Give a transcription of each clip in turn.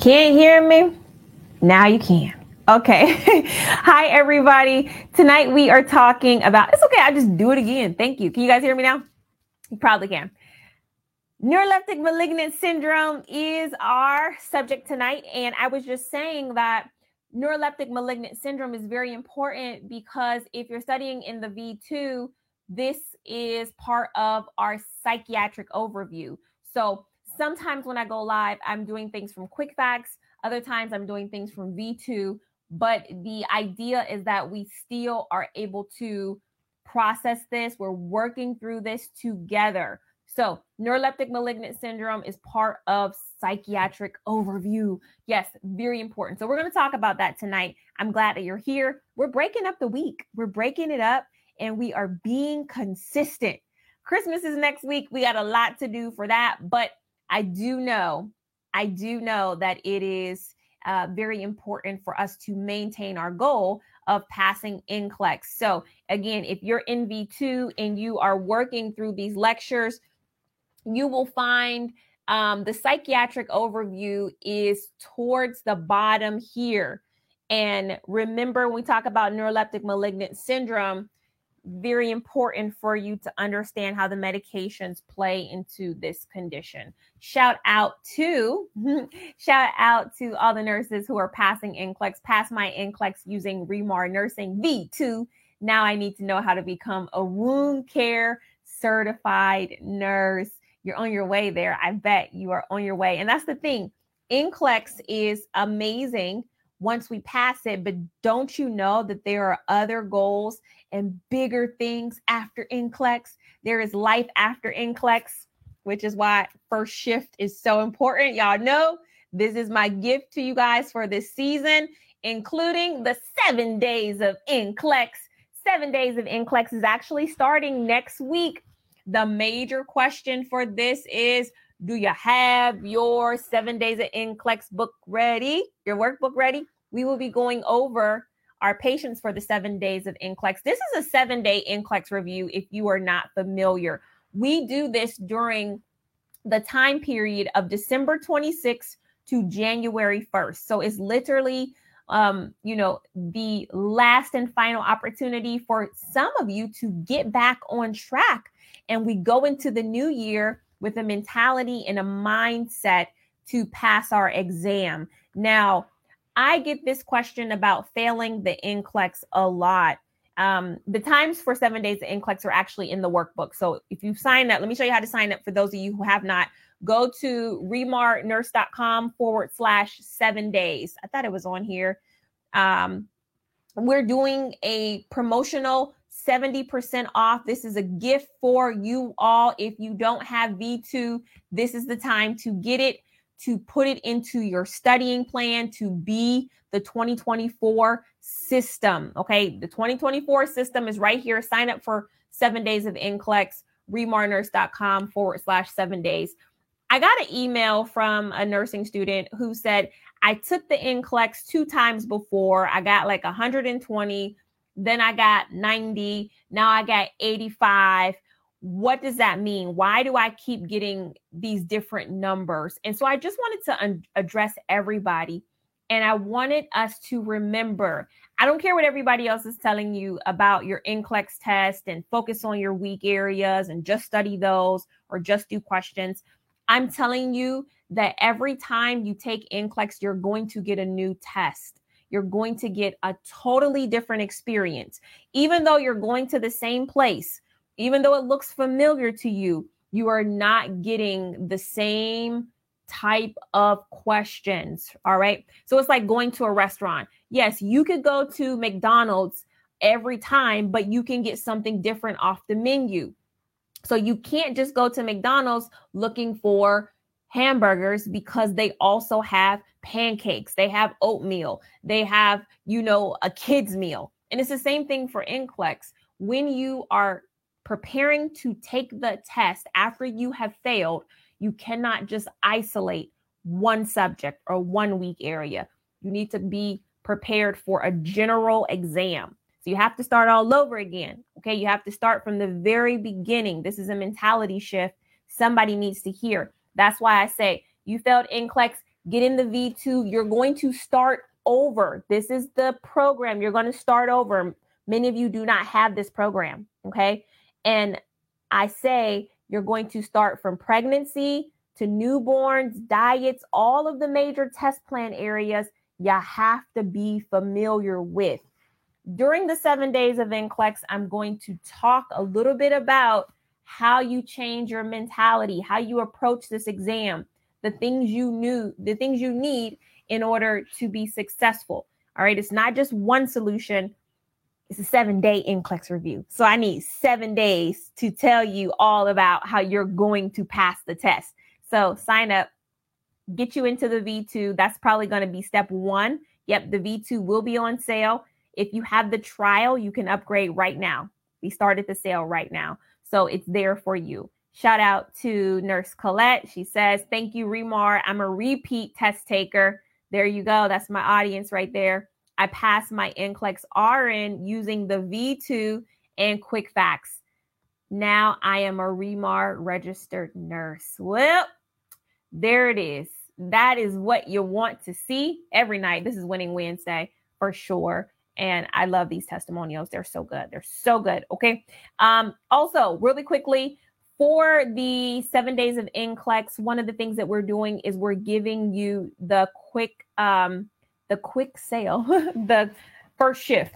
Can't hear me? Now you can. Okay. Hi, everybody. Tonight we are talking about, it's okay. I just do it again. Thank you. Can you guys hear me now? You probably can. Neuroleptic malignant syndrome is our subject tonight. And I was just saying that neuroleptic malignant syndrome is very important because if you're studying in the V2, this is part of our psychiatric overview. So sometimes when I go live, I'm doing things from Quick Facts. Other times I'm doing things from V2. But the idea is that we still are able to process this. We're working through this together. So, neuroleptic malignant syndrome is part of psychiatric overview. Yes, very important. So, we're going to talk about that tonight. I'm glad that you're here. We're breaking up the week, we're breaking it up, and we are being consistent. Christmas is next week. We got a lot to do for that, but I do know, I do know that it is uh, very important for us to maintain our goal of passing NCLEX. So, again, if you're in V2 and you are working through these lectures, you will find um, the psychiatric overview is towards the bottom here. And remember, when we talk about neuroleptic malignant syndrome, very important for you to understand how the medications play into this condition. Shout out to shout out to all the nurses who are passing NCLEX, pass my NCLEX using ReMar Nursing V2. Now I need to know how to become a wound care certified nurse. You're on your way there. I bet you are on your way. And that's the thing. NCLEX is amazing once we pass it, but don't you know that there are other goals and bigger things after NCLEX. There is life after NCLEX, which is why first shift is so important. Y'all know this is my gift to you guys for this season, including the seven days of NCLEX. Seven days of NCLEX is actually starting next week. The major question for this is Do you have your seven days of NCLEX book ready? Your workbook ready? We will be going over our patients for the seven days of NCLEX. This is a seven day NCLEX review if you are not familiar. We do this during the time period of December 26th to January 1st. So it's literally, um, you know, the last and final opportunity for some of you to get back on track. And we go into the new year with a mentality and a mindset to pass our exam. Now, I get this question about failing the NCLEX a lot. Um, the times for seven days of NCLEX are actually in the workbook. So if you sign up, let me show you how to sign up for those of you who have not. Go to remarnurse.com forward slash seven days. I thought it was on here. Um, we're doing a promotional 70% off. This is a gift for you all. If you don't have V2, this is the time to get it to put it into your studying plan to be the 2024 system. Okay. The 2024 system is right here. Sign up for seven days of NCLEX, remarnurse.com forward slash seven days. I got an email from a nursing student who said, I took the NCLEX two times before. I got like 120, then I got 90, now I got 85 what does that mean? Why do I keep getting these different numbers? And so I just wanted to un- address everybody. And I wanted us to remember I don't care what everybody else is telling you about your NCLEX test and focus on your weak areas and just study those or just do questions. I'm telling you that every time you take NCLEX, you're going to get a new test. You're going to get a totally different experience. Even though you're going to the same place, even though it looks familiar to you, you are not getting the same type of questions. All right. So it's like going to a restaurant. Yes, you could go to McDonald's every time, but you can get something different off the menu. So you can't just go to McDonald's looking for hamburgers because they also have pancakes, they have oatmeal, they have, you know, a kid's meal. And it's the same thing for NCLEX. When you are preparing to take the test after you have failed, you cannot just isolate one subject or one weak area. You need to be prepared for a general exam. So you have to start all over again. Okay. You have to start from the very beginning. This is a mentality shift somebody needs to hear. That's why I say you failed NCLEX. get in the V2. You're going to start over. This is the program. You're going to start over. Many of you do not have this program. Okay. And I say you're going to start from pregnancy to newborns, diets, all of the major test plan areas you have to be familiar with. During the seven days of NCLEX, I'm going to talk a little bit about how you change your mentality, how you approach this exam, the things you knew, the things you need in order to be successful. All right. It's not just one solution, it's a seven day NCLEX review. So I need seven days to tell you all about how you're going to pass the test. So sign up, get you into the V2. That's probably going to be step one. Yep, the V2 will be on sale. If you have the trial, you can upgrade right now. We started the sale right now. So it's there for you. Shout out to Nurse Colette. She says, Thank you, ReMar. I'm a repeat test taker. There you go. That's my audience right there. I passed my NCLEX RN using the V2 and Quick Facts. Now I am a ReMar registered nurse. Well, there it is. That is what you want to see every night. This is Winning Wednesday for sure. And I love these testimonials. They're so good. They're so good. Okay. Um, also, really quickly, for the seven days of NCLEX, one of the things that we're doing is we're giving you the quick um the quick sale, the first shift.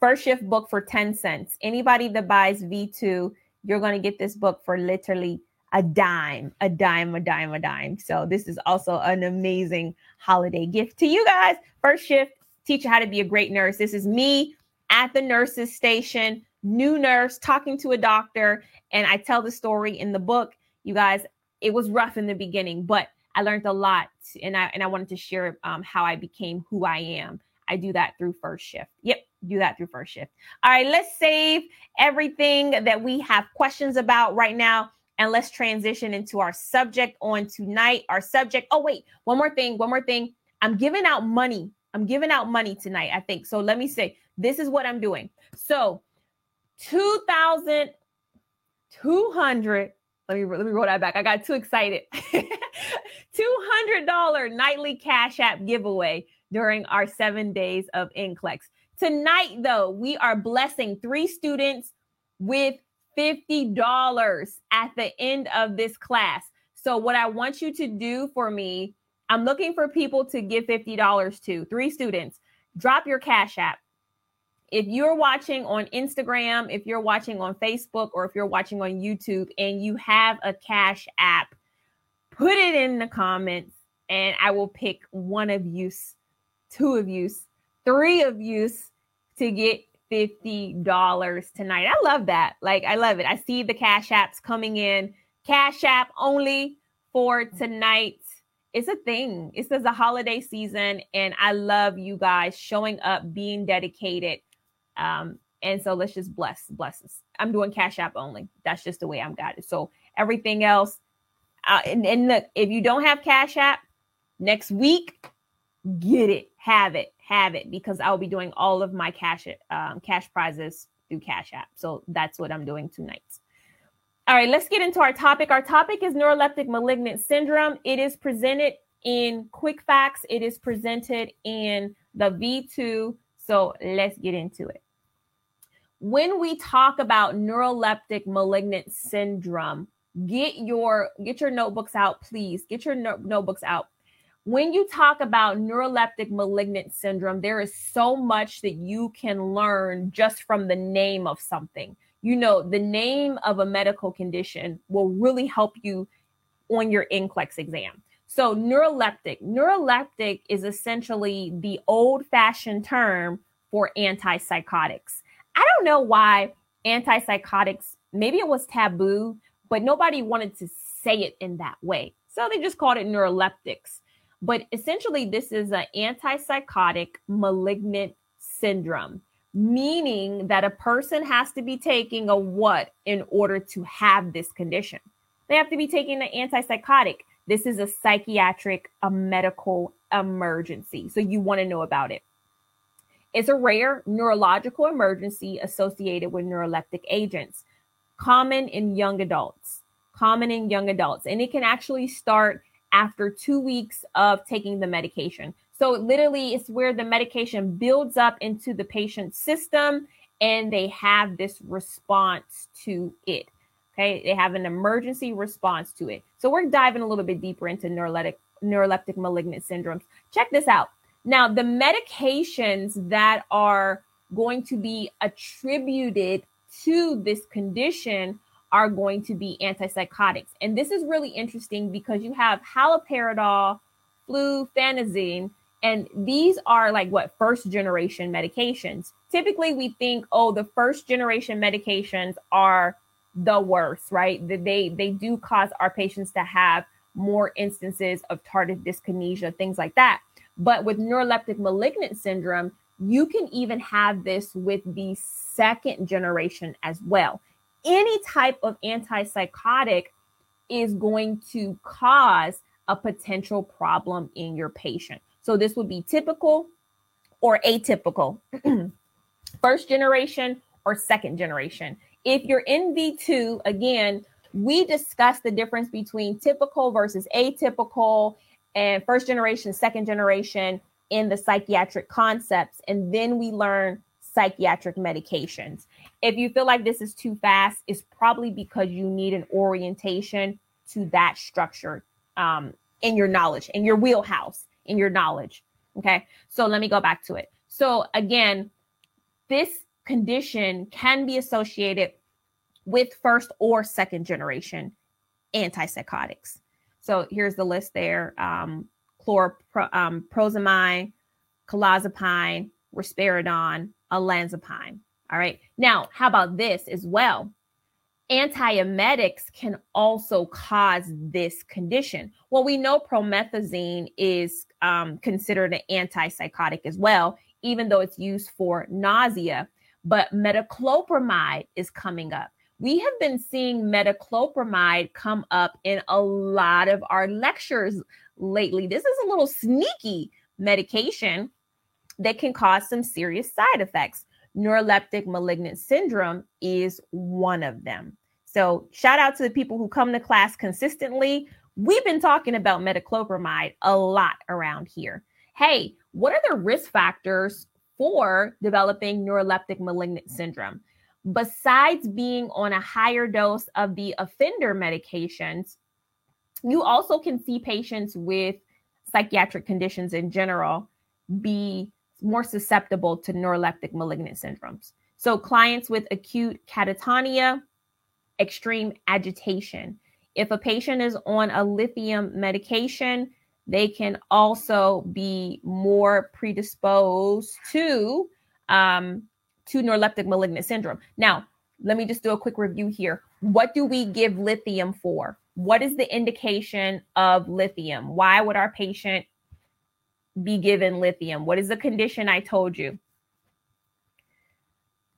First shift book for 10 cents. Anybody that buys V2, you're going to get this book for literally a dime, a dime, a dime, a dime. So this is also an amazing holiday gift to you guys. First shift, teach you how to be a great nurse. This is me at the nurses station, new nurse talking to a doctor, and I tell the story in the book. You guys, it was rough in the beginning, but I learned a lot, and I and I wanted to share um, how I became who I am. I do that through first shift. Yep, do that through first shift. All right, let's save everything that we have questions about right now and let's transition into our subject on tonight. Our subject. Oh, wait, one more thing. One more thing. I'm giving out money. I'm giving out money tonight, I think. So let me say this is what I'm doing. So 2,200. Let me let me roll that back. I got too excited. $200 nightly Cash App giveaway during our seven days of NCLEX. Tonight, though, we are blessing three students with $50 at the end of this class. So, what I want you to do for me, I'm looking for people to give $50 to, three students. Drop your Cash App. If you're watching on Instagram, if you're watching on Facebook, or if you're watching on YouTube and you have a Cash App, put it in the comments and I will pick one of you, two of you, three of you to get $50 tonight. I love that. Like, I love it. I see the Cash Apps coming in. Cash App only for tonight. It's a thing. It's a holiday season, and I love you guys showing up, being dedicated. Um, and so let's just bless, bless us. I'm doing Cash App only. That's just the way I'm got it. So everything else, uh, and, and look, if you don't have Cash App next week, get it, have it have it because I'll be doing all of my cash um, cash prizes through Cash App. So that's what I'm doing tonight. All right, let's get into our topic. Our topic is neuroleptic malignant syndrome. It is presented in quick facts. It is presented in the V2. So let's get into it. When we talk about neuroleptic malignant syndrome, get your get your notebooks out, please. Get your no- notebooks out when you talk about neuroleptic malignant syndrome, there is so much that you can learn just from the name of something. You know, the name of a medical condition will really help you on your NCLEX exam. So, neuroleptic, neuroleptic is essentially the old fashioned term for antipsychotics. I don't know why antipsychotics, maybe it was taboo, but nobody wanted to say it in that way. So they just called it neuroleptics. But essentially, this is an antipsychotic malignant syndrome, meaning that a person has to be taking a what in order to have this condition? They have to be taking an antipsychotic. This is a psychiatric, a medical emergency. So you want to know about it. It's a rare neurological emergency associated with neuroleptic agents, common in young adults, common in young adults. And it can actually start after two weeks of taking the medication. So literally, it's where the medication builds up into the patient's system and they have this response to it. Okay, they have an emergency response to it. So we're diving a little bit deeper into neuroleptic neuroleptic malignant syndromes. Check this out. Now, the medications that are going to be attributed to this condition are going to be antipsychotics. And this is really interesting because you have haloperidol, fluphenazine, and these are like what first generation medications. Typically, we think, oh, the first generation medications are the worst, right? That they they do cause our patients to have more instances of tardive dyskinesia, things like that. But with neuroleptic malignant syndrome, you can even have this with the second generation as well. Any type of antipsychotic is going to cause a potential problem in your patient. So this would be typical or atypical, first generation or second generation. If you're in V2, again, we discussed the difference between typical versus atypical and first generation, second generation in the psychiatric concepts. And then we learn psychiatric medications. If you feel like this is too fast, it's probably because you need an orientation to that structure um, in your knowledge, in your wheelhouse in your knowledge. Okay. So let me go back to it. So again, this condition can be associated with first or second generation antipsychotics. So here's the list there um, um, clozapine, risperidone, olanzapine. All right. Now, how about this as well? antiemetics can also cause this condition. Well, we know promethazine is um, considered an antipsychotic as well, even though it's used for nausea. But metoclopramide is coming up. We have been seeing metoclopramide come up in a lot of our lectures lately. This is a little sneaky medication that can cause some serious side effects neuroleptic malignant syndrome is one of them. So, shout out to the people who come to class consistently. We've been talking about metoclopramide a lot around here. Hey, what are the risk factors for developing neuroleptic malignant syndrome? Besides being on a higher dose of the offender medications, you also can see patients with psychiatric conditions in general be more susceptible to neuroleptic malignant syndromes. So, clients with acute catatonia, extreme agitation. If a patient is on a lithium medication, they can also be more predisposed to um, to neuroleptic malignant syndrome. Now, let me just do a quick review here. What do we give lithium for? What is the indication of lithium? Why would our patient be given lithium? What is the condition I told you?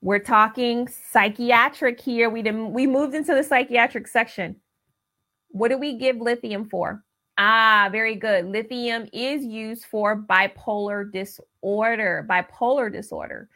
We're talking psychiatric here. We didn't we moved into the psychiatric section. What do we give lithium for? Ah, very good. Lithium is used for bipolar disorder. Bipolar disorder.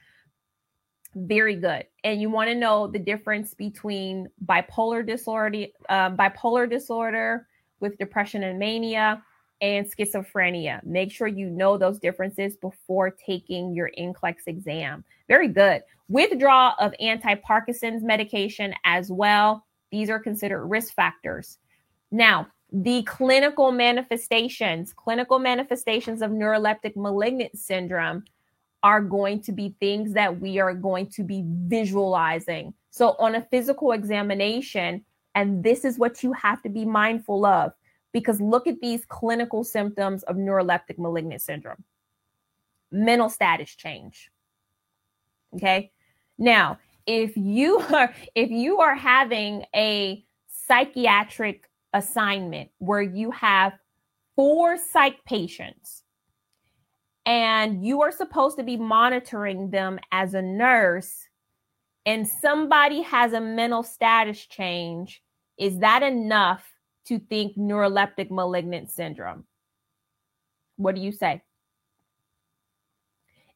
Very good. And you want to know the difference between bipolar disorder, uh, bipolar disorder with depression and mania, and schizophrenia. Make sure you know those differences before taking your NCLEX exam. Very good. Withdrawal of anti Parkinson's medication as well. These are considered risk factors. Now, the clinical manifestations, clinical manifestations of neuroleptic malignant syndrome are going to be things that we are going to be visualizing. So, on a physical examination, and this is what you have to be mindful of because look at these clinical symptoms of neuroleptic malignant syndrome mental status change. Okay. Now, if you are if you are having a psychiatric assignment where you have four psych patients and you are supposed to be monitoring them as a nurse and somebody has a mental status change, is that enough to think neuroleptic malignant syndrome. What do you say?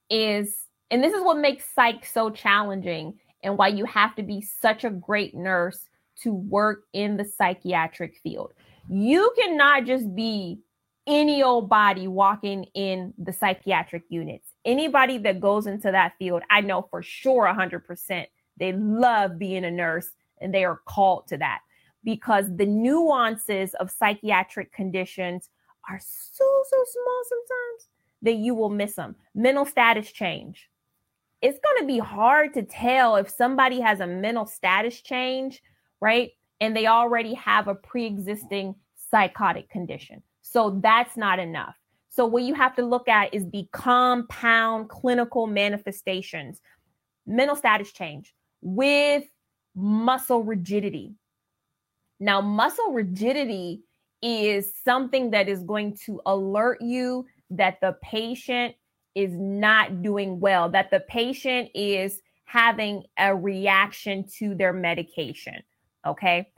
Is, and this is what makes psych so challenging and why you have to be such a great nurse to work in the psychiatric field. You cannot just be any old body walking in the psychiatric units. Anybody that goes into that field, I know for sure 100%, they love being a nurse and they are called to that because the nuances of psychiatric conditions are so, so small sometimes that you will miss them. Mental status change. It's going to be hard to tell if somebody has a mental status change, right? And they already have a pre existing psychotic condition. So that's not enough. So, what you have to look at is the compound clinical manifestations, mental status change with muscle rigidity. Now, muscle rigidity is something that is going to alert you that the patient is not doing well, that the patient is having a reaction to their medication. Okay.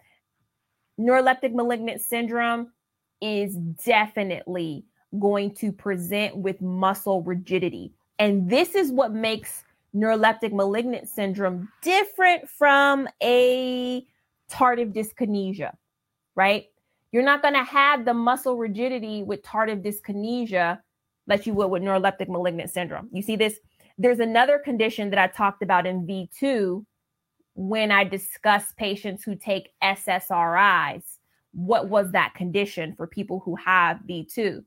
Neuroleptic malignant syndrome is definitely going to present with muscle rigidity. And this is what makes neuroleptic malignant syndrome different from a tardive dyskinesia, right? You're not going to have the muscle rigidity with tardive dyskinesia that you would with neuroleptic malignant syndrome. You see this? There's another condition that I talked about in V2 when I discuss patients who take SSRIs. What was that condition for people who have V2?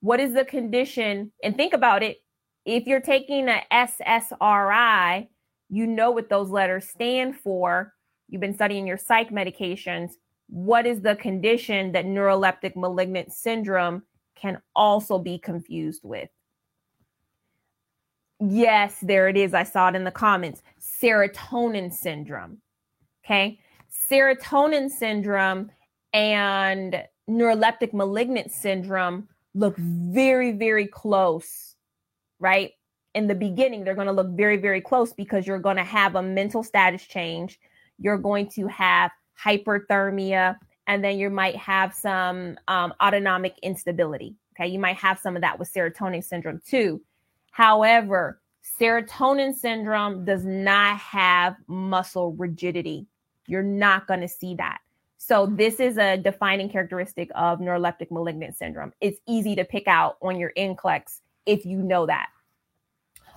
What is the condition? And think about it. If you're taking a SSRI, you know what those letters stand for. You've been studying your psych medications what is the condition that neuroleptic malignant syndrome can also be confused with? Yes, there it is. I saw it in the comments. Serotonin syndrome. Okay. Serotonin syndrome and neuroleptic malignant syndrome look very, very close, right? In the beginning, they're going to look very, very close because you're going to have a mental status change. You're going to have hyperthermia, and then you might have some um, autonomic instability. Okay, you might have some of that with serotonin syndrome too. However, serotonin syndrome does not have muscle rigidity. You're not going to see that. So, this is a defining characteristic of neuroleptic malignant syndrome. It's easy to pick out on your NCLEX if you know that.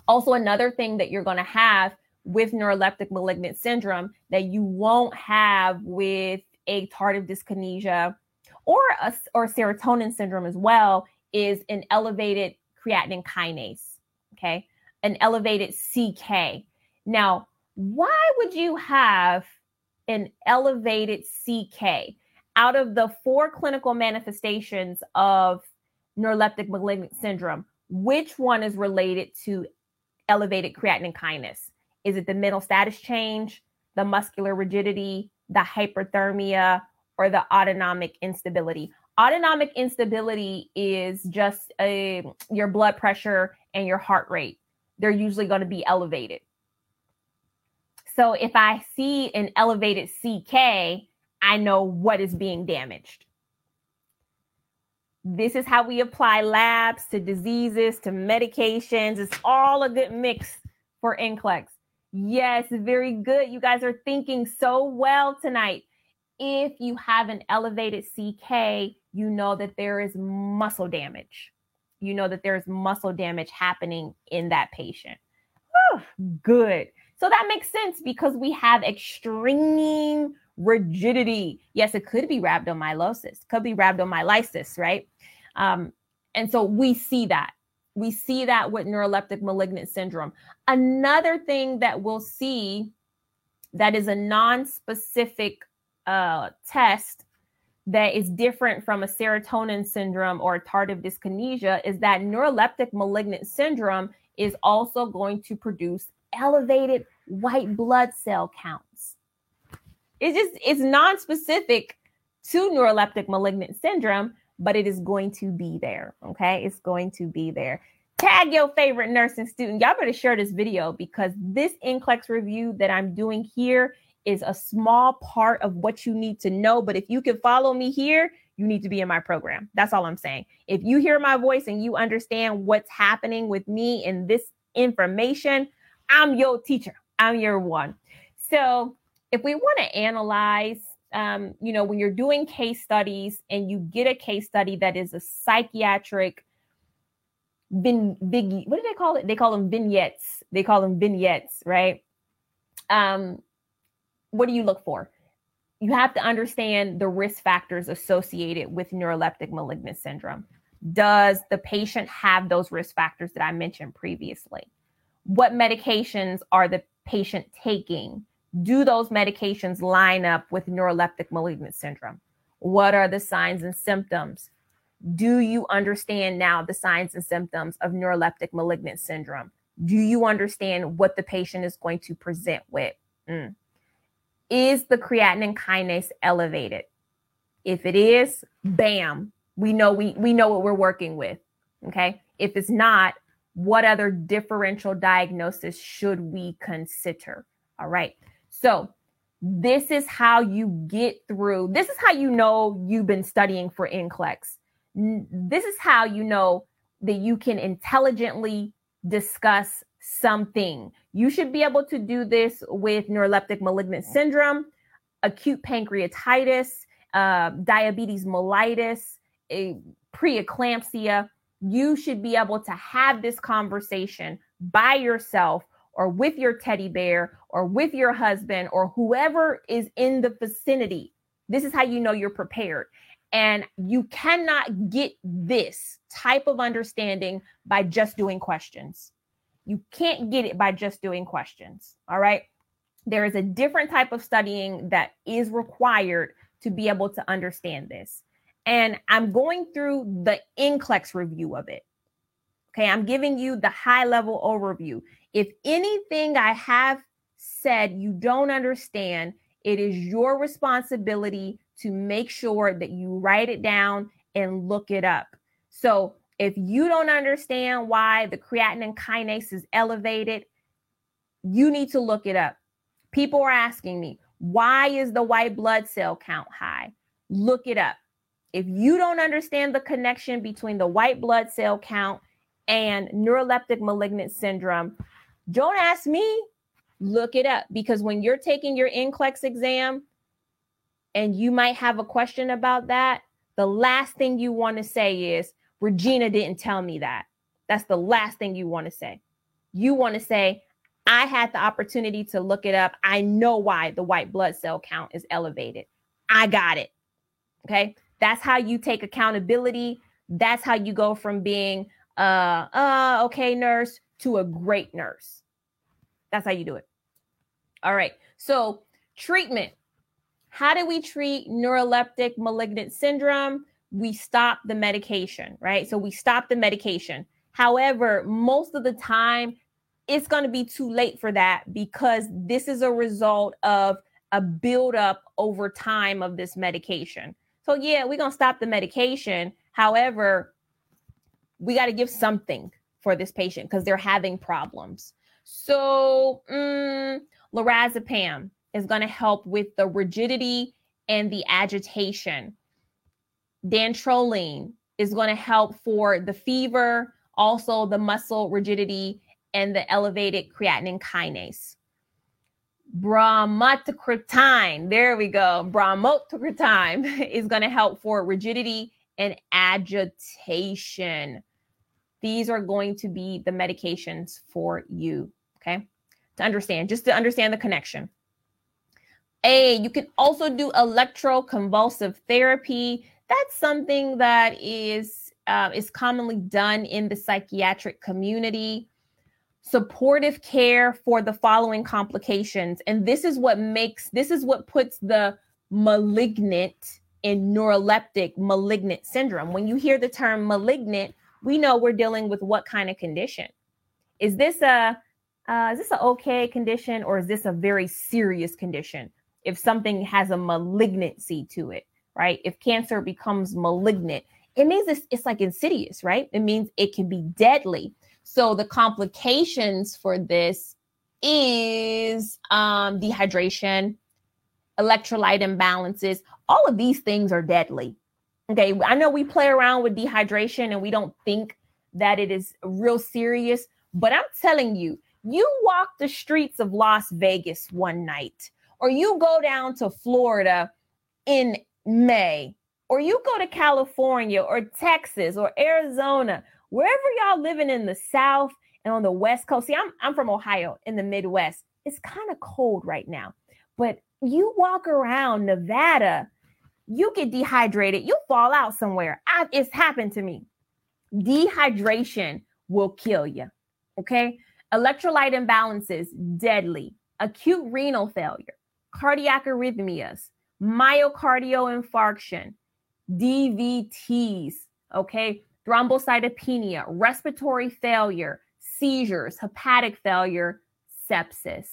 Also, another thing that you're going to have with neuroleptic malignant syndrome that you won't have with a tardive dyskinesia or a, or serotonin syndrome as well is an elevated creatinine kinase okay an elevated ck now why would you have an elevated ck out of the four clinical manifestations of neuroleptic malignant syndrome which one is related to elevated creatinine kinase is it the mental status change, the muscular rigidity, the hyperthermia, or the autonomic instability? Autonomic instability is just a, your blood pressure and your heart rate. They're usually going to be elevated. So if I see an elevated CK, I know what is being damaged. This is how we apply labs to diseases, to medications. It's all a good mix for NCLEX. Yes, very good. You guys are thinking so well tonight. If you have an elevated CK, you know that there is muscle damage. You know that there's muscle damage happening in that patient. Whew, good. So that makes sense because we have extreme rigidity. Yes, it could be rhabdomyolysis, could be rhabdomyolysis, right? Um, and so we see that we see that with neuroleptic malignant syndrome. Another thing that we'll see that is a non-specific uh, test that is different from a serotonin syndrome or tardive dyskinesia is that neuroleptic malignant syndrome is also going to produce elevated white blood cell counts. It's just it's non-specific to neuroleptic malignant syndrome, but it is going to be there. Okay. It's going to be there. Tag your favorite nursing student. Y'all better share this video because this NCLEX review that I'm doing here is a small part of what you need to know. But if you can follow me here, you need to be in my program. That's all I'm saying. If you hear my voice and you understand what's happening with me and this information, I'm your teacher. I'm your one. So if we want to analyze um, you know, when you're doing case studies and you get a case study that is a psychiatric vin, big, what do they call it? They call them vignettes. They call them vignettes, right? Um, what do you look for? You have to understand the risk factors associated with neuroleptic malignant syndrome. Does the patient have those risk factors that I mentioned previously? What medications are the patient taking? Do those medications line up with neuroleptic malignant syndrome? What are the signs and symptoms? Do you understand now the signs and symptoms of neuroleptic malignant syndrome? Do you understand what the patient is going to present with? Mm. Is the creatinine kinase elevated? If it is, bam, we know we we know what we're working with. Okay? If it's not, what other differential diagnosis should we consider? All right. So, this is how you get through. This is how you know you've been studying for NCLEX. This is how you know that you can intelligently discuss something. You should be able to do this with neuroleptic malignant syndrome, acute pancreatitis, uh, diabetes mellitus, preeclampsia. You should be able to have this conversation by yourself or with your teddy bear or with your husband or whoever is in the vicinity. This is how you know you're prepared. And you cannot get this type of understanding by just doing questions. You can't get it by just doing questions. All right. There is a different type of studying that is required to be able to understand this. And I'm going through the NCLEX review of it. Okay. I'm giving you the high level overview. If anything I have said you don't understand, it is your responsibility to make sure that you write it down and look it up. So if you don't understand why the creatinine kinase is elevated, you need to look it up. People are asking me, why is the white blood cell count high? Look it up. If you don't understand the connection between the white blood cell count and neuroleptic malignant syndrome, don't ask me, look it up because when you're taking your NCLEX exam and you might have a question about that, the last thing you want to say is, Regina didn't tell me that. That's the last thing you want to say. You want to say, I had the opportunity to look it up. I know why the white blood cell count is elevated. I got it. Okay. That's how you take accountability. That's how you go from being uh uh okay nurse to a great nurse. That's how you do it. All right. So, treatment. How do we treat neuroleptic malignant syndrome? We stop the medication, right? So, we stop the medication. However, most of the time, it's going to be too late for that because this is a result of a buildup over time of this medication. So, yeah, we're going to stop the medication. However, we got to give something for this patient because they're having problems. So, mm, lorazepam is going to help with the rigidity and the agitation. Dantrolene is going to help for the fever, also the muscle rigidity and the elevated creatinine kinase. Bromocriptine, there we go. Bromocriptine is going to help for rigidity and agitation. These are going to be the medications for you. Okay. To understand, just to understand the connection. A, you can also do electroconvulsive therapy. That's something that is uh, is commonly done in the psychiatric community. Supportive care for the following complications, and this is what makes this is what puts the malignant in neuroleptic malignant syndrome. When you hear the term malignant, we know we're dealing with what kind of condition. Is this a uh, is this an okay condition or is this a very serious condition? If something has a malignancy to it, right? If cancer becomes malignant, it means it's, it's like insidious, right? It means it can be deadly. So the complications for this is um, dehydration, electrolyte imbalances. All of these things are deadly. Okay, I know we play around with dehydration and we don't think that it is real serious, but I'm telling you, you walk the streets of Las Vegas one night, or you go down to Florida in May, or you go to California or Texas or Arizona, wherever y'all living in the South and on the West Coast. See, I'm, I'm from Ohio in the Midwest. It's kind of cold right now, but you walk around Nevada, you get dehydrated, you fall out somewhere. I, it's happened to me. Dehydration will kill you. Okay. Electrolyte imbalances, deadly. Acute renal failure, cardiac arrhythmias, myocardial infarction, DVTs, okay, thrombocytopenia, respiratory failure, seizures, hepatic failure, sepsis.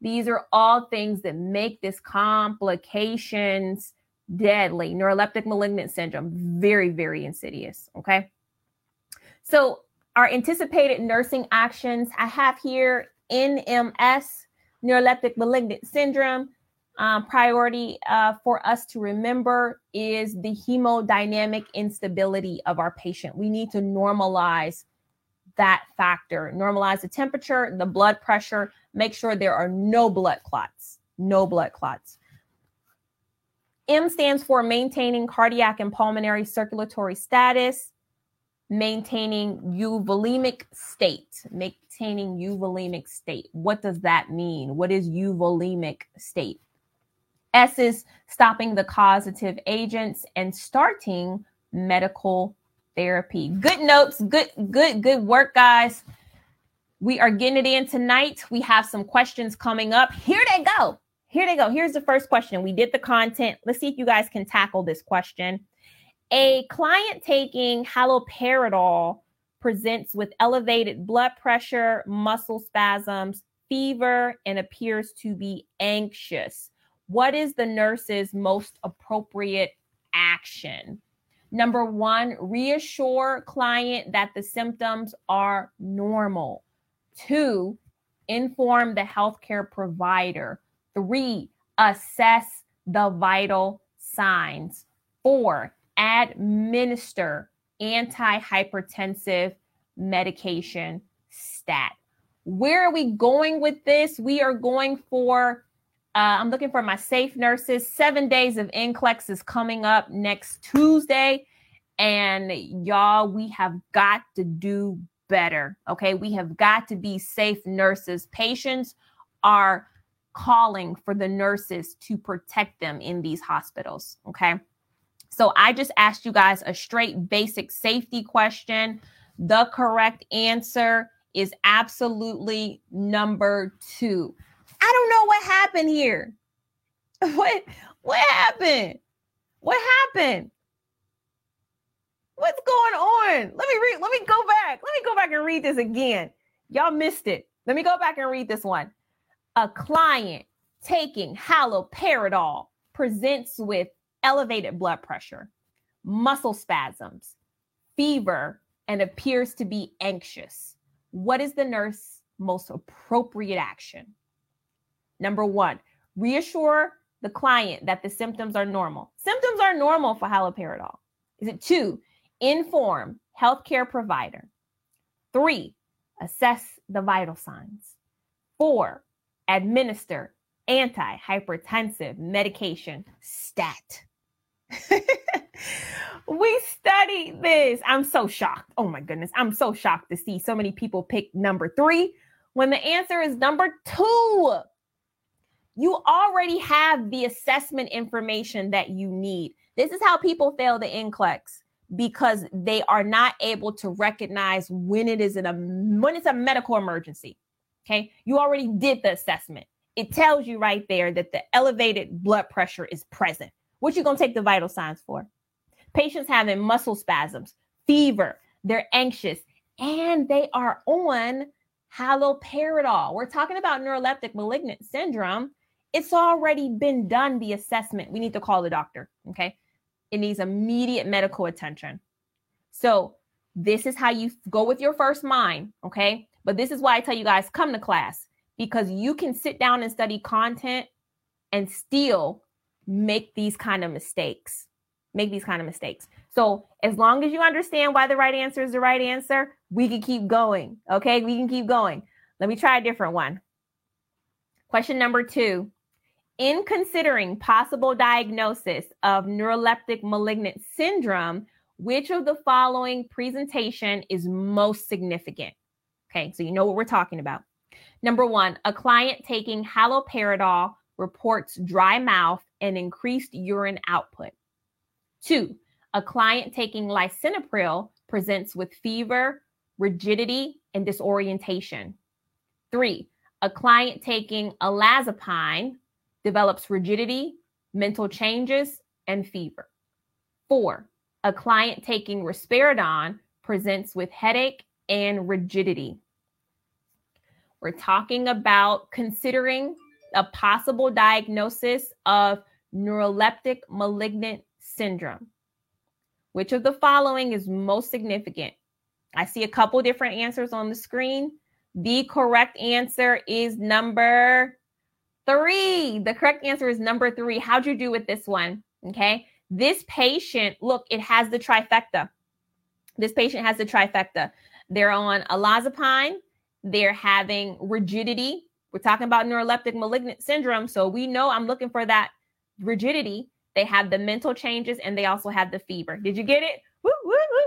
These are all things that make this complications deadly. Neuroleptic malignant syndrome, very, very insidious. Okay. So, our anticipated nursing actions I have here NMS, neuroleptic malignant syndrome. Um, priority uh, for us to remember is the hemodynamic instability of our patient. We need to normalize that factor, normalize the temperature, the blood pressure, make sure there are no blood clots, no blood clots. M stands for maintaining cardiac and pulmonary circulatory status, maintaining euvolemic state, maintaining euvolemic state. What does that mean? What is euvolemic state? S is stopping the causative agents and starting medical therapy. Good notes, good, good, good work, guys. We are getting it in tonight. We have some questions coming up. Here they go. Here they go. Here's the first question. We did the content. Let's see if you guys can tackle this question. A client taking haloperidol presents with elevated blood pressure, muscle spasms, fever, and appears to be anxious. What is the nurse's most appropriate action? Number one, reassure client that the symptoms are normal. Two, inform the healthcare provider. Three, assess the vital signs. Four, administer antihypertensive medication stat. Where are we going with this? We are going for, uh, I'm looking for my safe nurses. Seven days of NCLEX is coming up next Tuesday. And y'all, we have got to do better. Okay. We have got to be safe nurses. Patients are calling for the nurses to protect them in these hospitals. Okay. So I just asked you guys a straight basic safety question. The correct answer is absolutely number two. I don't know what happened here. What what happened? What happened? What's going on? Let me read. Let me go back. Let me go back and read this again. Y'all missed it. Let me go back and read this one a client taking haloperidol presents with elevated blood pressure, muscle spasms, fever, and appears to be anxious. What is the nurse most appropriate action? Number one, reassure the client that the symptoms are normal. Symptoms are normal for haloperidol. Is it two, inform healthcare provider? Three, assess the vital signs. Four, administer antihypertensive medication stat. we studied this. I'm so shocked. Oh my goodness. I'm so shocked to see so many people pick number three when the answer is number two. You already have the assessment information that you need. This is how people fail the NCLEX because they are not able to recognize when it is a when it's a medical emergency. Okay. You already did the assessment. It tells you right there that the elevated blood pressure is present. What you going to take the vital signs for? Patients having muscle spasms, fever, they're anxious, and they are on haloperidol. We're talking about neuroleptic malignant syndrome. It's already been done, the assessment. We need to call the doctor. Okay. It needs immediate medical attention. So, this is how you go with your first mind. Okay. But this is why I tell you guys come to class because you can sit down and study content and still make these kind of mistakes. Make these kind of mistakes. So, as long as you understand why the right answer is the right answer, we can keep going. Okay, we can keep going. Let me try a different one. Question number two in considering possible diagnosis of neuroleptic malignant syndrome, which of the following presentation is most significant? Okay, so you know what we're talking about. Number one, a client taking haloperidol reports dry mouth and increased urine output. Two, a client taking lisinopril presents with fever, rigidity, and disorientation. Three, a client taking olanzapine develops rigidity, mental changes, and fever. Four, a client taking risperidone presents with headache and rigidity. We're talking about considering a possible diagnosis of neuroleptic malignant syndrome. Which of the following is most significant? I see a couple different answers on the screen. The correct answer is number three. The correct answer is number three. How'd you do with this one? Okay. This patient, look, it has the trifecta. This patient has the trifecta. They're on olanzapine. They're having rigidity. We're talking about neuroleptic malignant syndrome. So we know I'm looking for that rigidity. They have the mental changes and they also have the fever. Did you get it? Woo, woo, woo,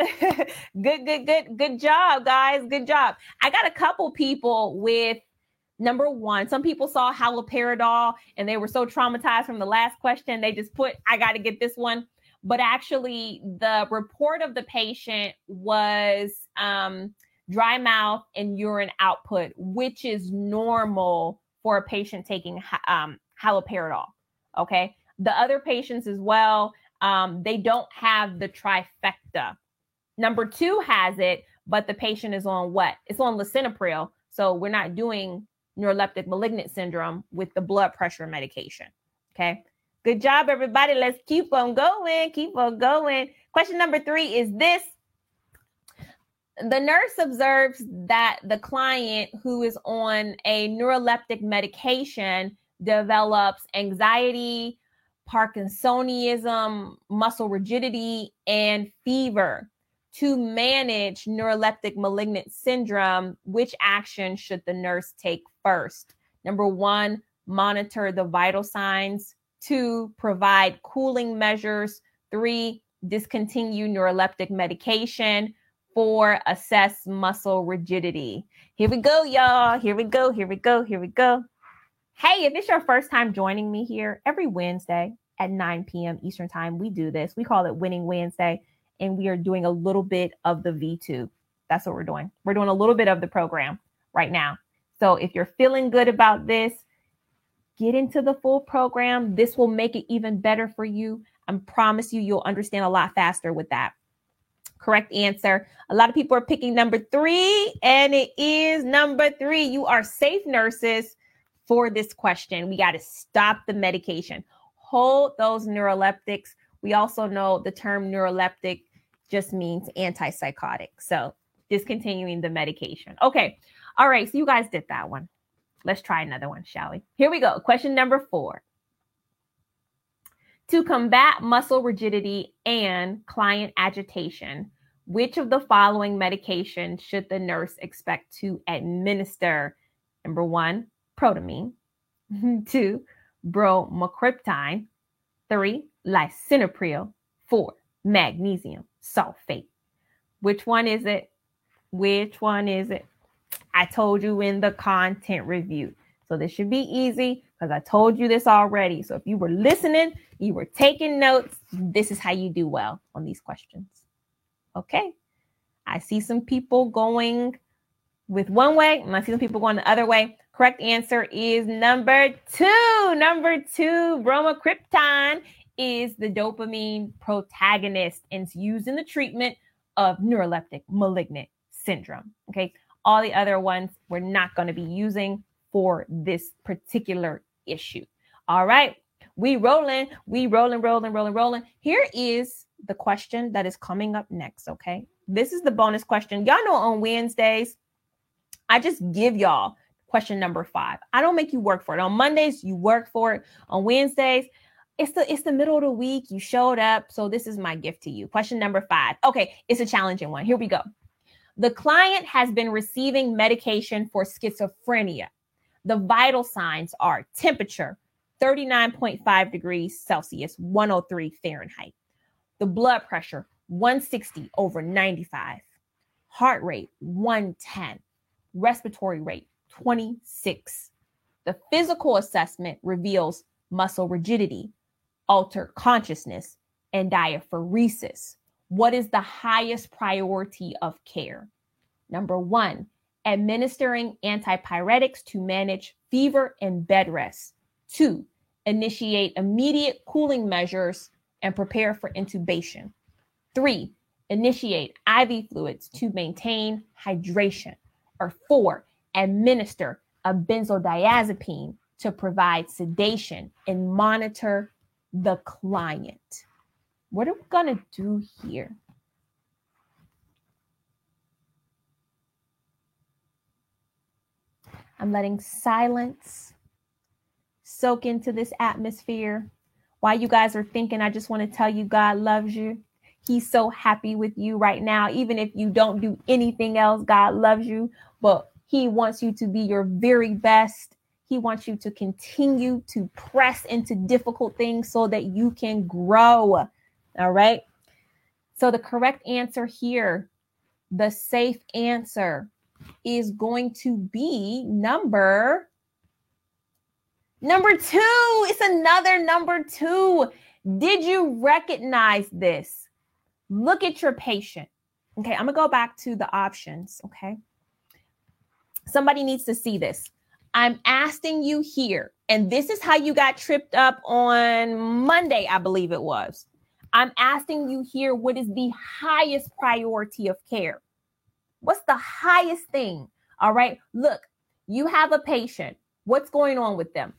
good, good, good, good job, guys. Good job. I got a couple people with number one. Some people saw haloperidol and they were so traumatized from the last question, they just put, I got to get this one. But actually, the report of the patient was um, dry mouth and urine output, which is normal for a patient taking um, haloperidol. Okay. The other patients as well, um, they don't have the trifecta. Number two has it, but the patient is on what? It's on lisinopril. So we're not doing neuroleptic malignant syndrome with the blood pressure medication. Okay. Good job, everybody. Let's keep on going. Keep on going. Question number three is this the nurse observes that the client who is on a neuroleptic medication develops anxiety, Parkinsonism, muscle rigidity, and fever. To manage neuroleptic malignant syndrome, which action should the nurse take first? Number one, monitor the vital signs. Two, provide cooling measures. Three, discontinue neuroleptic medication. Four, assess muscle rigidity. Here we go, y'all. Here we go. Here we go. Here we go. Hey, if it's your first time joining me here every Wednesday at 9 p.m. Eastern Time, we do this. We call it Winning Wednesday, and we are doing a little bit of the V2. That's what we're doing. We're doing a little bit of the program right now. So if you're feeling good about this, get into the full program. This will make it even better for you. I promise you, you'll understand a lot faster with that. Correct answer. A lot of people are picking number three, and it is number three. You are safe nurses for this question. We got to stop the medication, hold those neuroleptics. We also know the term neuroleptic just means antipsychotic. So discontinuing the medication. Okay. All right. So you guys did that one. Let's try another one, shall we? Here we go. Question number four. To combat muscle rigidity and client agitation, which of the following medication should the nurse expect to administer? Number one, protamine. Two, bromocriptine. Three, lisinopril. Four, magnesium sulfate. Which one is it? Which one is it? I told you in the content review. So this should be easy because I told you this already. So if you were listening, you were taking notes, this is how you do well on these questions. Okay. I see some people going with one way, and I see some people going the other way. Correct answer is number two. Number two, bromocriptine is the dopamine protagonist and it's used in the treatment of neuroleptic malignant syndrome. Okay. All the other ones we're not going to be using for this particular issue. All right. We rolling, we rolling, rolling, rolling, rolling. Here is the question that is coming up next. Okay. This is the bonus question. Y'all know on Wednesdays, I just give y'all question number five. I don't make you work for it. On Mondays, you work for it. On Wednesdays, it's the it's the middle of the week. You showed up. So this is my gift to you. Question number five. Okay, it's a challenging one. Here we go. The client has been receiving medication for schizophrenia. The vital signs are temperature, 39.5 degrees Celsius, 103 Fahrenheit. The blood pressure, 160 over 95. Heart rate, 110. Respiratory rate, 26. The physical assessment reveals muscle rigidity, altered consciousness, and diaphoresis. What is the highest priority of care? Number one, administering antipyretics to manage fever and bed rest. Two, initiate immediate cooling measures and prepare for intubation. Three, initiate IV fluids to maintain hydration. Or four, administer a benzodiazepine to provide sedation and monitor the client. What are we going to do here? I'm letting silence soak into this atmosphere. While you guys are thinking, I just want to tell you God loves you. He's so happy with you right now. Even if you don't do anything else, God loves you. But He wants you to be your very best. He wants you to continue to press into difficult things so that you can grow. All right. So, the correct answer here, the safe answer is going to be number number 2. It's another number 2. Did you recognize this? Look at your patient. Okay, I'm going to go back to the options, okay? Somebody needs to see this. I'm asking you here, and this is how you got tripped up on Monday, I believe it was. I'm asking you here what is the highest priority of care? What's the highest thing? All right. Look, you have a patient. What's going on with them?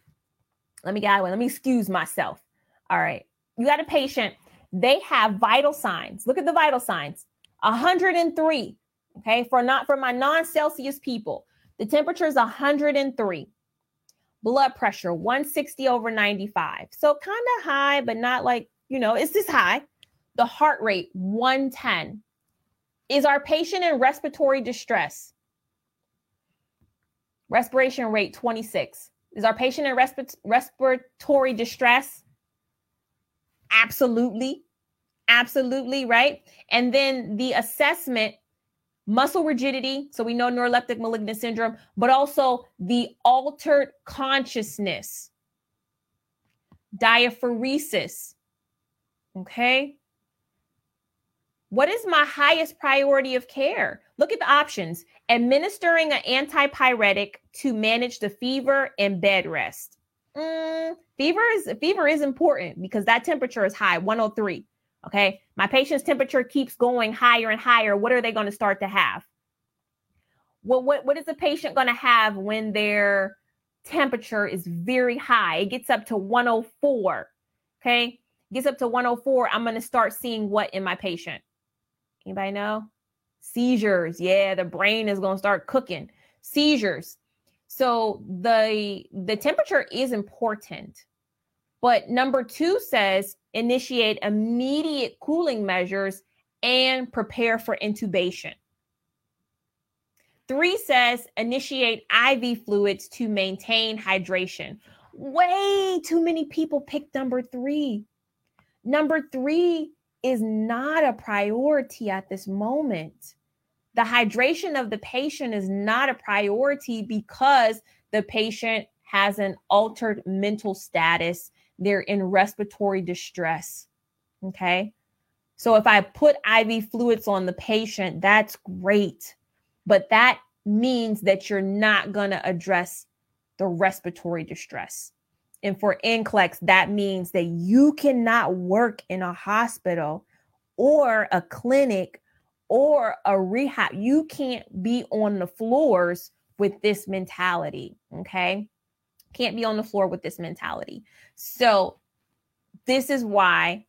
Let me get. Let me excuse myself. All right. You got a patient. They have vital signs. Look at the vital signs 103. Okay. For not for my non Celsius people, the temperature is 103. Blood pressure 160 over 95. So kind of high, but not like, you know, it's this high. The heart rate 110. Is our patient in respiratory distress? Respiration rate 26. Is our patient in resp- respiratory distress? Absolutely. Absolutely, right? And then the assessment muscle rigidity, so we know neuroleptic malignant syndrome, but also the altered consciousness, diaphoresis. Okay. What is my highest priority of care? Look at the options administering an antipyretic to manage the fever and bed rest. Mm, fever is fever is important because that temperature is high 103 okay my patient's temperature keeps going higher and higher what are they going to start to have well what, what is the patient going to have when their temperature is very high it gets up to 104 okay gets up to 104 i'm going to start seeing what in my patient Anybody know? Seizures. Yeah, the brain is going to start cooking. Seizures. So the the temperature is important. But number 2 says initiate immediate cooling measures and prepare for intubation. 3 says initiate IV fluids to maintain hydration. Way too many people picked number 3. Number 3 is not a priority at this moment. The hydration of the patient is not a priority because the patient has an altered mental status. They're in respiratory distress. Okay. So if I put IV fluids on the patient, that's great. But that means that you're not going to address the respiratory distress. And for NCLEX, that means that you cannot work in a hospital or a clinic or a rehab. You can't be on the floors with this mentality. Okay. Can't be on the floor with this mentality. So, this is why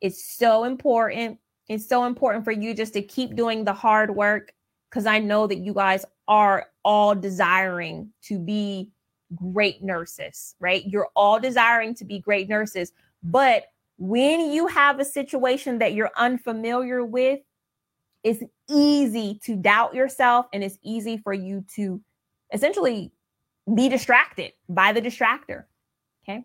it's so important. It's so important for you just to keep doing the hard work because I know that you guys are all desiring to be great nurses, right? You're all desiring to be great nurses, but when you have a situation that you're unfamiliar with, it's easy to doubt yourself and it's easy for you to essentially be distracted by the distractor. Okay.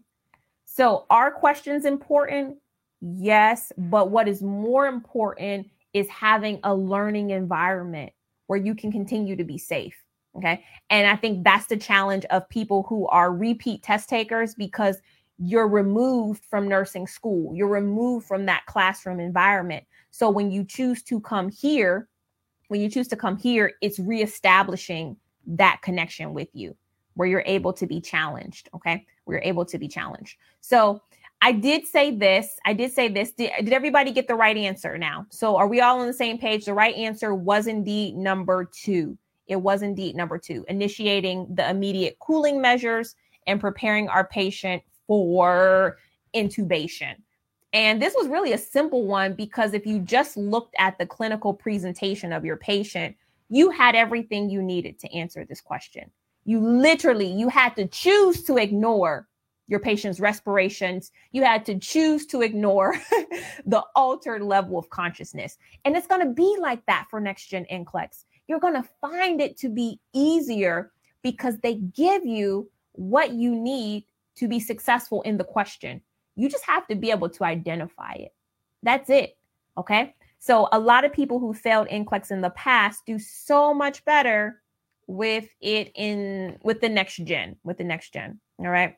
So, are questions important? Yes. But what is more important is having a learning environment where you can continue to be safe. Okay. And I think that's the challenge of people who are repeat test takers because you're removed from nursing school, you're removed from that classroom environment. So when you choose to come here, when you choose to come here, it's reestablishing that connection with you where you're able to be challenged. Okay. We're able to be challenged. So I did say this. I did say this. Did, did everybody get the right answer now? So are we all on the same page? The right answer was indeed number two. It was indeed number two, initiating the immediate cooling measures and preparing our patient for intubation. And this was really a simple one because if you just looked at the clinical presentation of your patient, you had everything you needed to answer this question. You literally you had to choose to ignore your patient's respirations. You had to choose to ignore the altered level of consciousness. And it's going to be like that for next gen NCLEX. You're going to find it to be easier because they give you what you need to be successful in the question. You just have to be able to identify it. That's it. Okay. So a lot of people who failed NCLEX in the past do so much better with it in with the next gen, with the next gen. All right.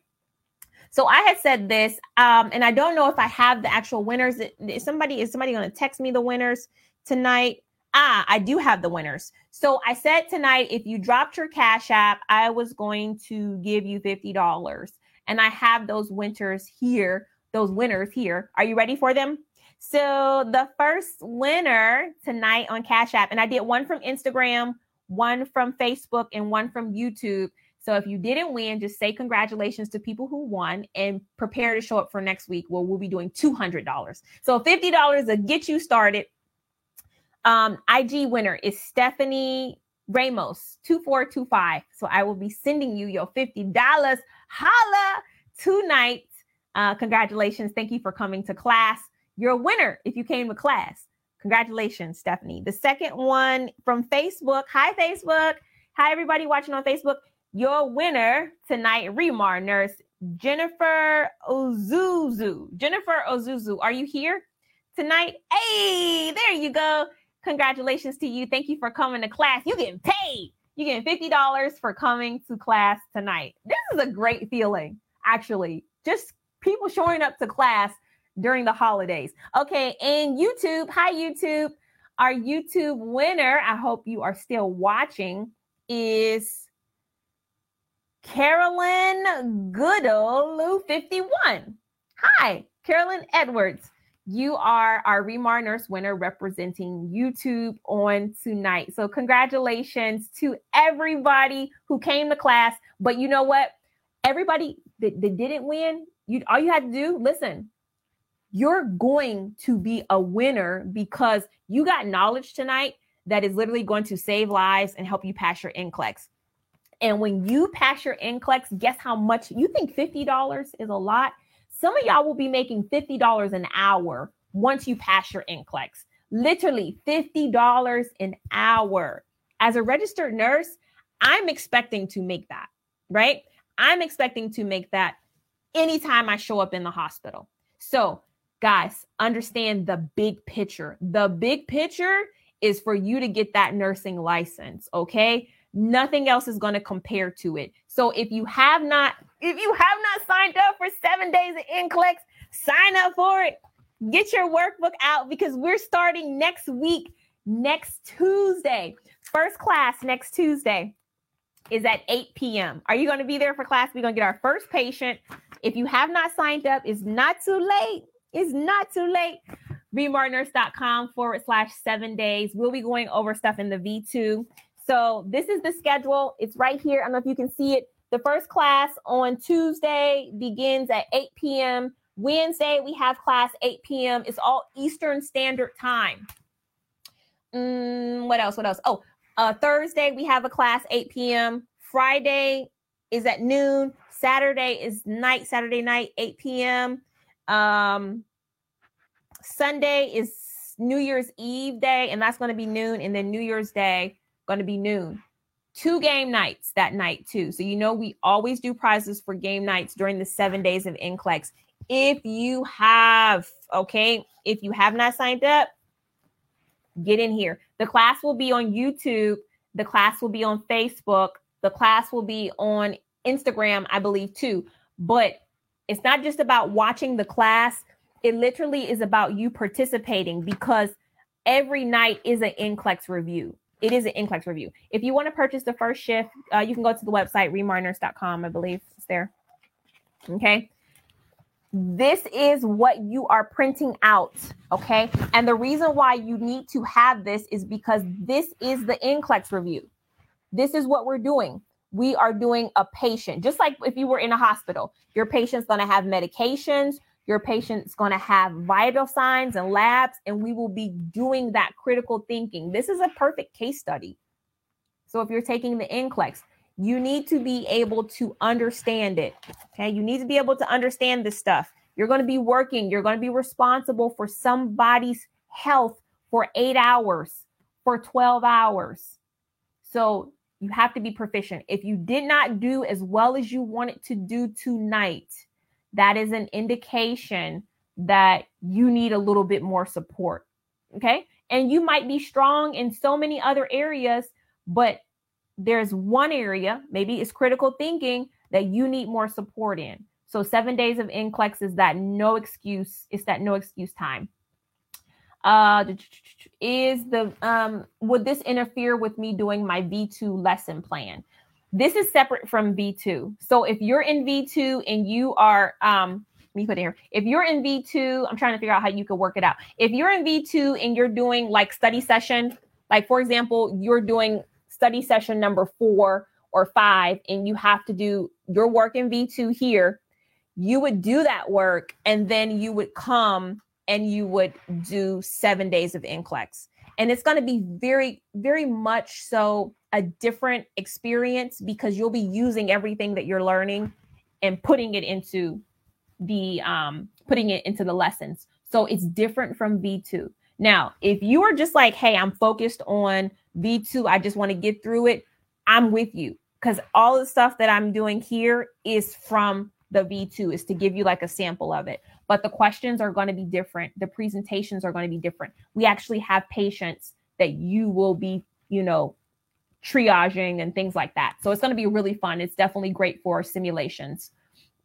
So I had said this, um, and I don't know if I have the actual winners. Is somebody is somebody going to text me the winners tonight? Ah, I do have the winners. So I said tonight, if you dropped your Cash App, I was going to give you fifty dollars, and I have those winners here. Those winners here. Are you ready for them? So the first winner tonight on Cash App, and I did one from Instagram, one from Facebook, and one from YouTube. So if you didn't win, just say congratulations to people who won and prepare to show up for next week where we'll be doing $200. So $50 to get you started. Um, IG winner is Stephanie Ramos 2425. So I will be sending you your $50. Holla tonight. Uh, congratulations. Thank you for coming to class. You're a winner if you came to class. Congratulations, Stephanie. The second one from Facebook. Hi, Facebook. Hi, everybody watching on Facebook. Your winner tonight, ReMar nurse Jennifer Ozuzu. Jennifer Ozuzu, are you here tonight? Hey, there you go. Congratulations to you. Thank you for coming to class. You getting paid. You getting $50 for coming to class tonight. This is a great feeling, actually. Just people showing up to class during the holidays. Okay, and YouTube, hi YouTube. Our YouTube winner, I hope you are still watching, is Carolyn Goodall, 51. Hi, Carolyn Edwards. You are our ReMar Nurse winner representing YouTube on tonight. So, congratulations to everybody who came to class. But you know what? Everybody that, that didn't win, you all you had to do, listen, you're going to be a winner because you got knowledge tonight that is literally going to save lives and help you pass your NCLEX. And when you pass your NCLEX, guess how much you think $50 is a lot? Some of y'all will be making $50 an hour once you pass your NCLEX. Literally $50 an hour. As a registered nurse, I'm expecting to make that, right? I'm expecting to make that anytime I show up in the hospital. So, guys, understand the big picture. The big picture is for you to get that nursing license, okay? Nothing else is going to compare to it. So if you have not, if you have not signed up for seven days of NCLEX, sign up for it. Get your workbook out because we're starting next week, next Tuesday. First class next Tuesday is at 8 p.m. Are you going to be there for class? We're going to get our first patient. If you have not signed up, it's not too late. It's not too late. remarnurse.com forward slash seven days. We'll be going over stuff in the V2. So this is the schedule. It's right here. I don't know if you can see it. The first class on Tuesday begins at 8 p.m. Wednesday, we have class 8 p.m. It's all Eastern Standard Time. Mm, what else? What else? Oh, uh, Thursday, we have a class 8 p.m. Friday is at noon. Saturday is night, Saturday night, 8 p.m. Um, Sunday is New Year's Eve day, and that's going to be noon. And then New Year's Day, going to be noon. two game nights that night too. So you know we always do prizes for game nights during the seven days of NCLEX. If you have, okay, if you have not signed up, get in here. The class will be on YouTube. The class will be on Facebook. The class will be on Instagram, I believe, too. But it's not just about watching the class, it literally is about you participating because every night is an NCLEX review. It is an NCLEX review. If you want to purchase the first shift, uh, you can go to the website, remarnurse.com, I believe it's there. Okay. This is what you are printing out. Okay. And the reason why you need to have this is because this is the NCLEX review. This is what we're doing. We are doing a patient, just like if you were in a hospital, your patient's going to have medications, your patient's going to have vital signs and labs, and we will be doing that critical thinking. This is a perfect case study. So if you're taking the NCLEX, you need to be able to understand it. Okay. You need to be able to understand this stuff. You're going to be working, you're going to be responsible for somebody's health for eight hours, for 12 hours. So you have to be proficient. If you did not do as well as you wanted to do tonight, that is an indication that you need a little bit more support. Okay. And you might be strong in so many other areas, but there's one area, maybe it's critical thinking, that you need more support in. So, seven days of NCLEX is that no excuse, it's that no excuse time. Uh, is the um, would this interfere with me doing my V2 lesson plan? This is separate from V2. So if you're in V2 and you are, um, let me put it here. If you're in V2, I'm trying to figure out how you could work it out. If you're in V2 and you're doing like study session, like for example, you're doing study session number four or five, and you have to do your work in V2 here, you would do that work and then you would come and you would do seven days of NCLEX. And it's going to be very, very much so a different experience because you'll be using everything that you're learning and putting it into the um putting it into the lessons. So it's different from V2. Now, if you are just like, hey, I'm focused on V2, I just want to get through it, I'm with you because all the stuff that I'm doing here is from the V2 is to give you like a sample of it. But the questions are going to be different. The presentations are going to be different. We actually have patients that you will be, you know, triaging and things like that. So it's going to be really fun. It's definitely great for simulations.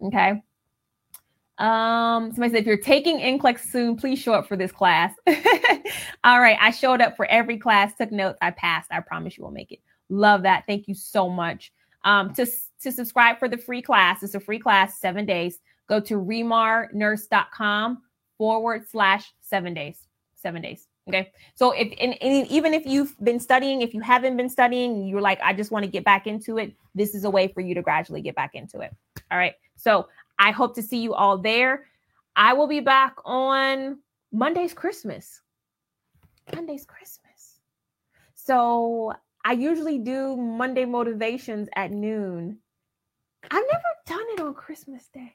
Okay. Um, somebody said if you're taking NCLEX soon, please show up for this class. All right, I showed up for every class, took notes, I passed. I promise you will make it. Love that. Thank you so much. Um, to to subscribe for the free class, it's a free class, seven days. Go to remarnurse.com forward slash seven days. Seven days. Okay. So if and, and, even if you've been studying, if you haven't been studying, you're like, I just want to get back into it. This is a way for you to gradually get back into it. All right. So I hope to see you all there. I will be back on Monday's Christmas. Monday's Christmas. So I usually do Monday motivations at noon. I've never done it on Christmas Day.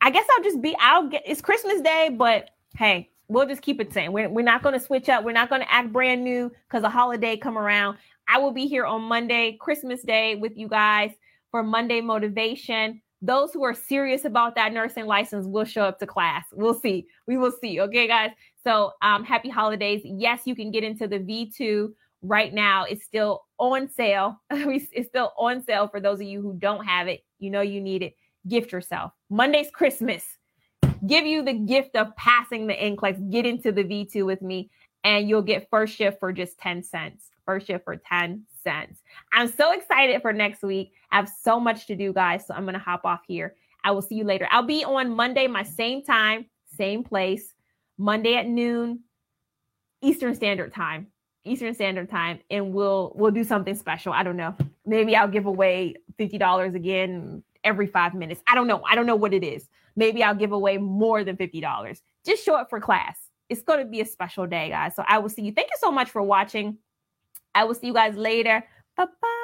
I guess I'll just be, I'll get, it's Christmas Day, but hey, we'll just keep it same. We're, we're not going to switch up. We're not going to act brand new because a holiday come around. I will be here on Monday, Christmas Day, with you guys for Monday motivation. Those who are serious about that nursing license will show up to class. We'll see. We will see. Okay, guys. So, um, happy holidays. Yes, you can get into the V2 right now. It's still on sale. it's still on sale for those of you who don't have it. You know you need it. Gift yourself. Monday's Christmas give you the gift of passing the NCLEX, get into the V2 with me, and you'll get first shift for just 10 cents. First shift for 10 cents. I'm so excited for next week. I have so much to do, guys. So I'm going to hop off here. I will see you later. I'll be on Monday, my same time, same place, Monday at noon, Eastern Standard Time. Eastern Standard Time, and we'll we'll do something special. I don't know. Maybe I'll give away fifty dollars again every five minutes. I don't know. I don't know what it is. Maybe I'll give away more than $50. Just show up for class. It's going to be a special day, guys. So I will see you. Thank you so much for watching. I will see you guys later. Bye bye.